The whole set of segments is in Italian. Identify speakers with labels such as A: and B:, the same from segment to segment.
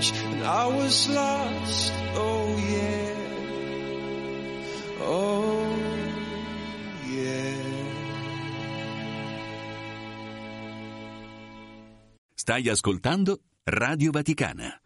A: change and I
B: was lost. Oh yeah. Oh yeah.
C: Stai ascoltando Radio Vaticana.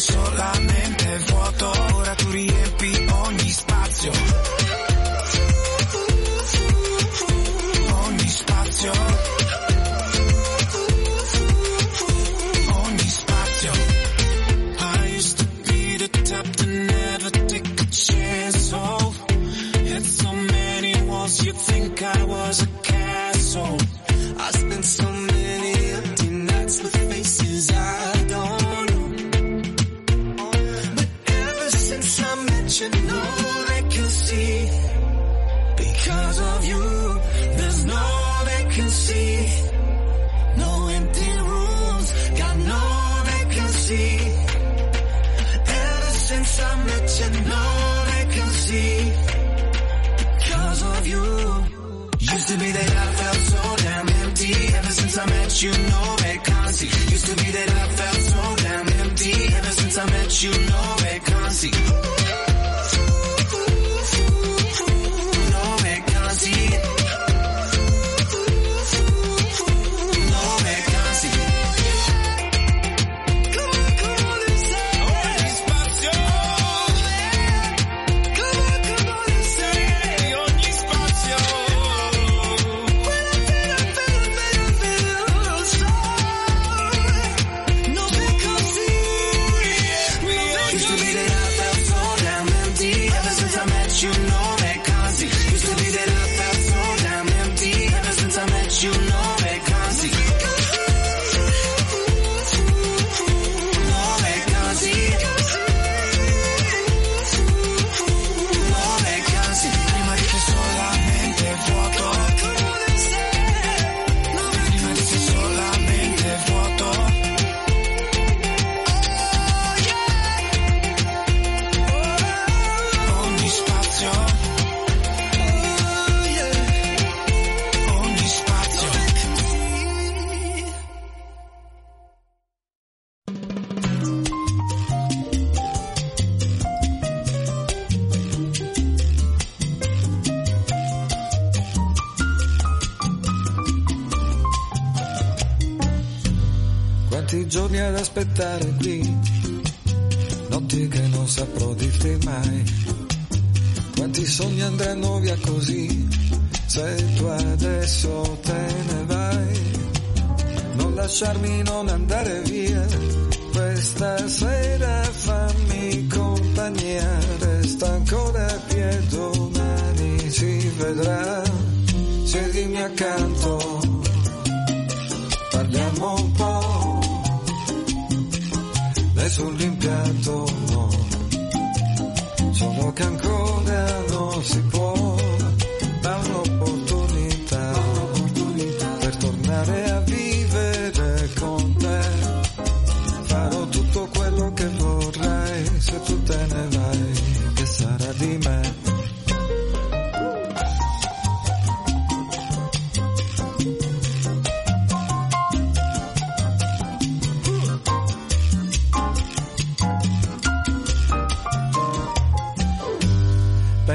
D: solamente vuoto, ora tu riempi ogni all that can see. Because of you, there's no that can see. No empty rooms, got no that can see. Ever since I met you, no that can see. Because of you. Used to be that I felt so damn empty. Ever since I met you, no that can see. Used to be that I felt so damn empty. Ever since I met you, no that
B: can see. aspettare qui, notti che non saprò dirti mai, quanti sogni andranno via così, se tu adesso te ne vai, non lasciarmi non andare via, questa sera fammi compagnia, resta ancora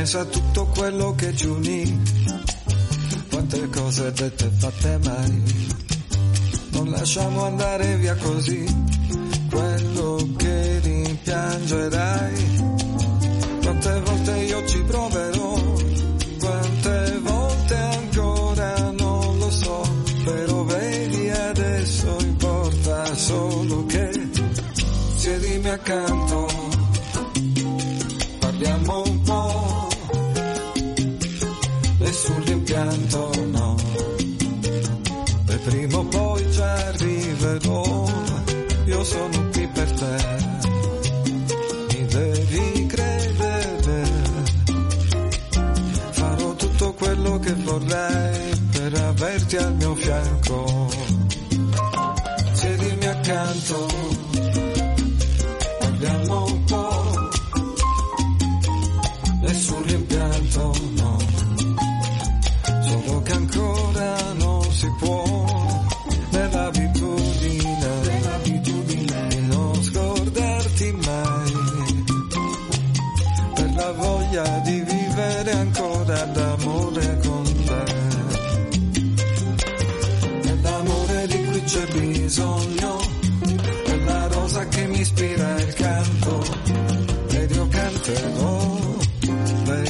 B: pensa a tutto quello che ci unì, quante cose dette e fatte mai, non lasciamo andare via così, quello che rimpiangerai, quante volte io ci proverò, quante volte ancora non lo so, però vedi adesso importa solo che siedimi accanto. so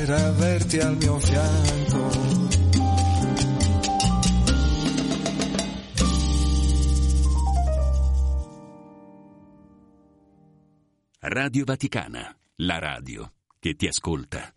B: per averti al mio fianco.
C: Radio Vaticana, la radio che ti ascolta.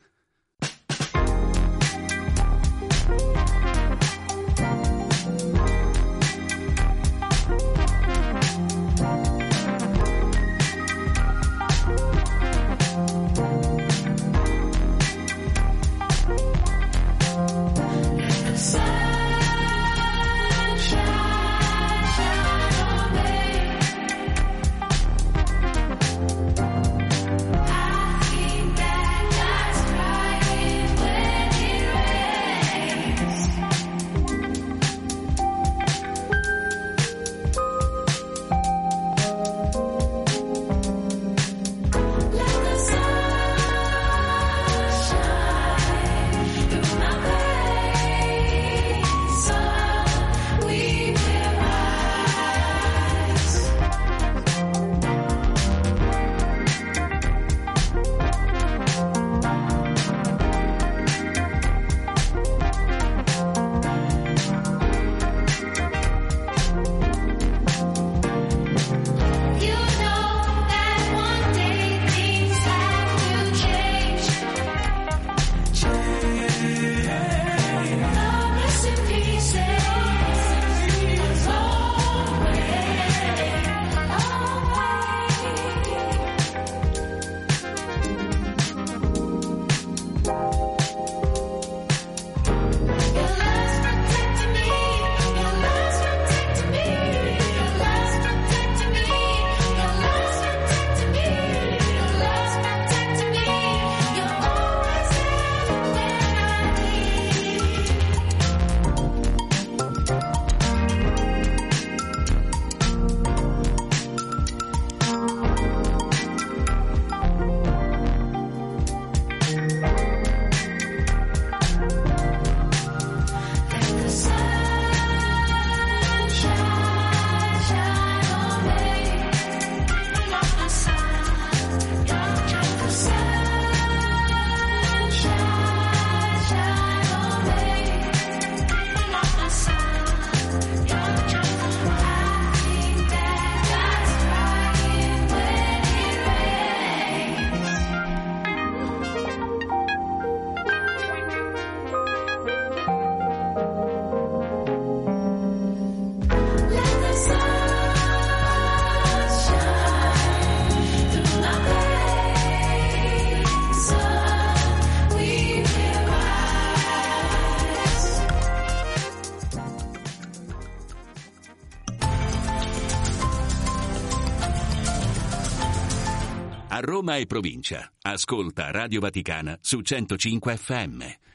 C: Roma e provincia. Ascolta Radio Vaticana su 105 FM.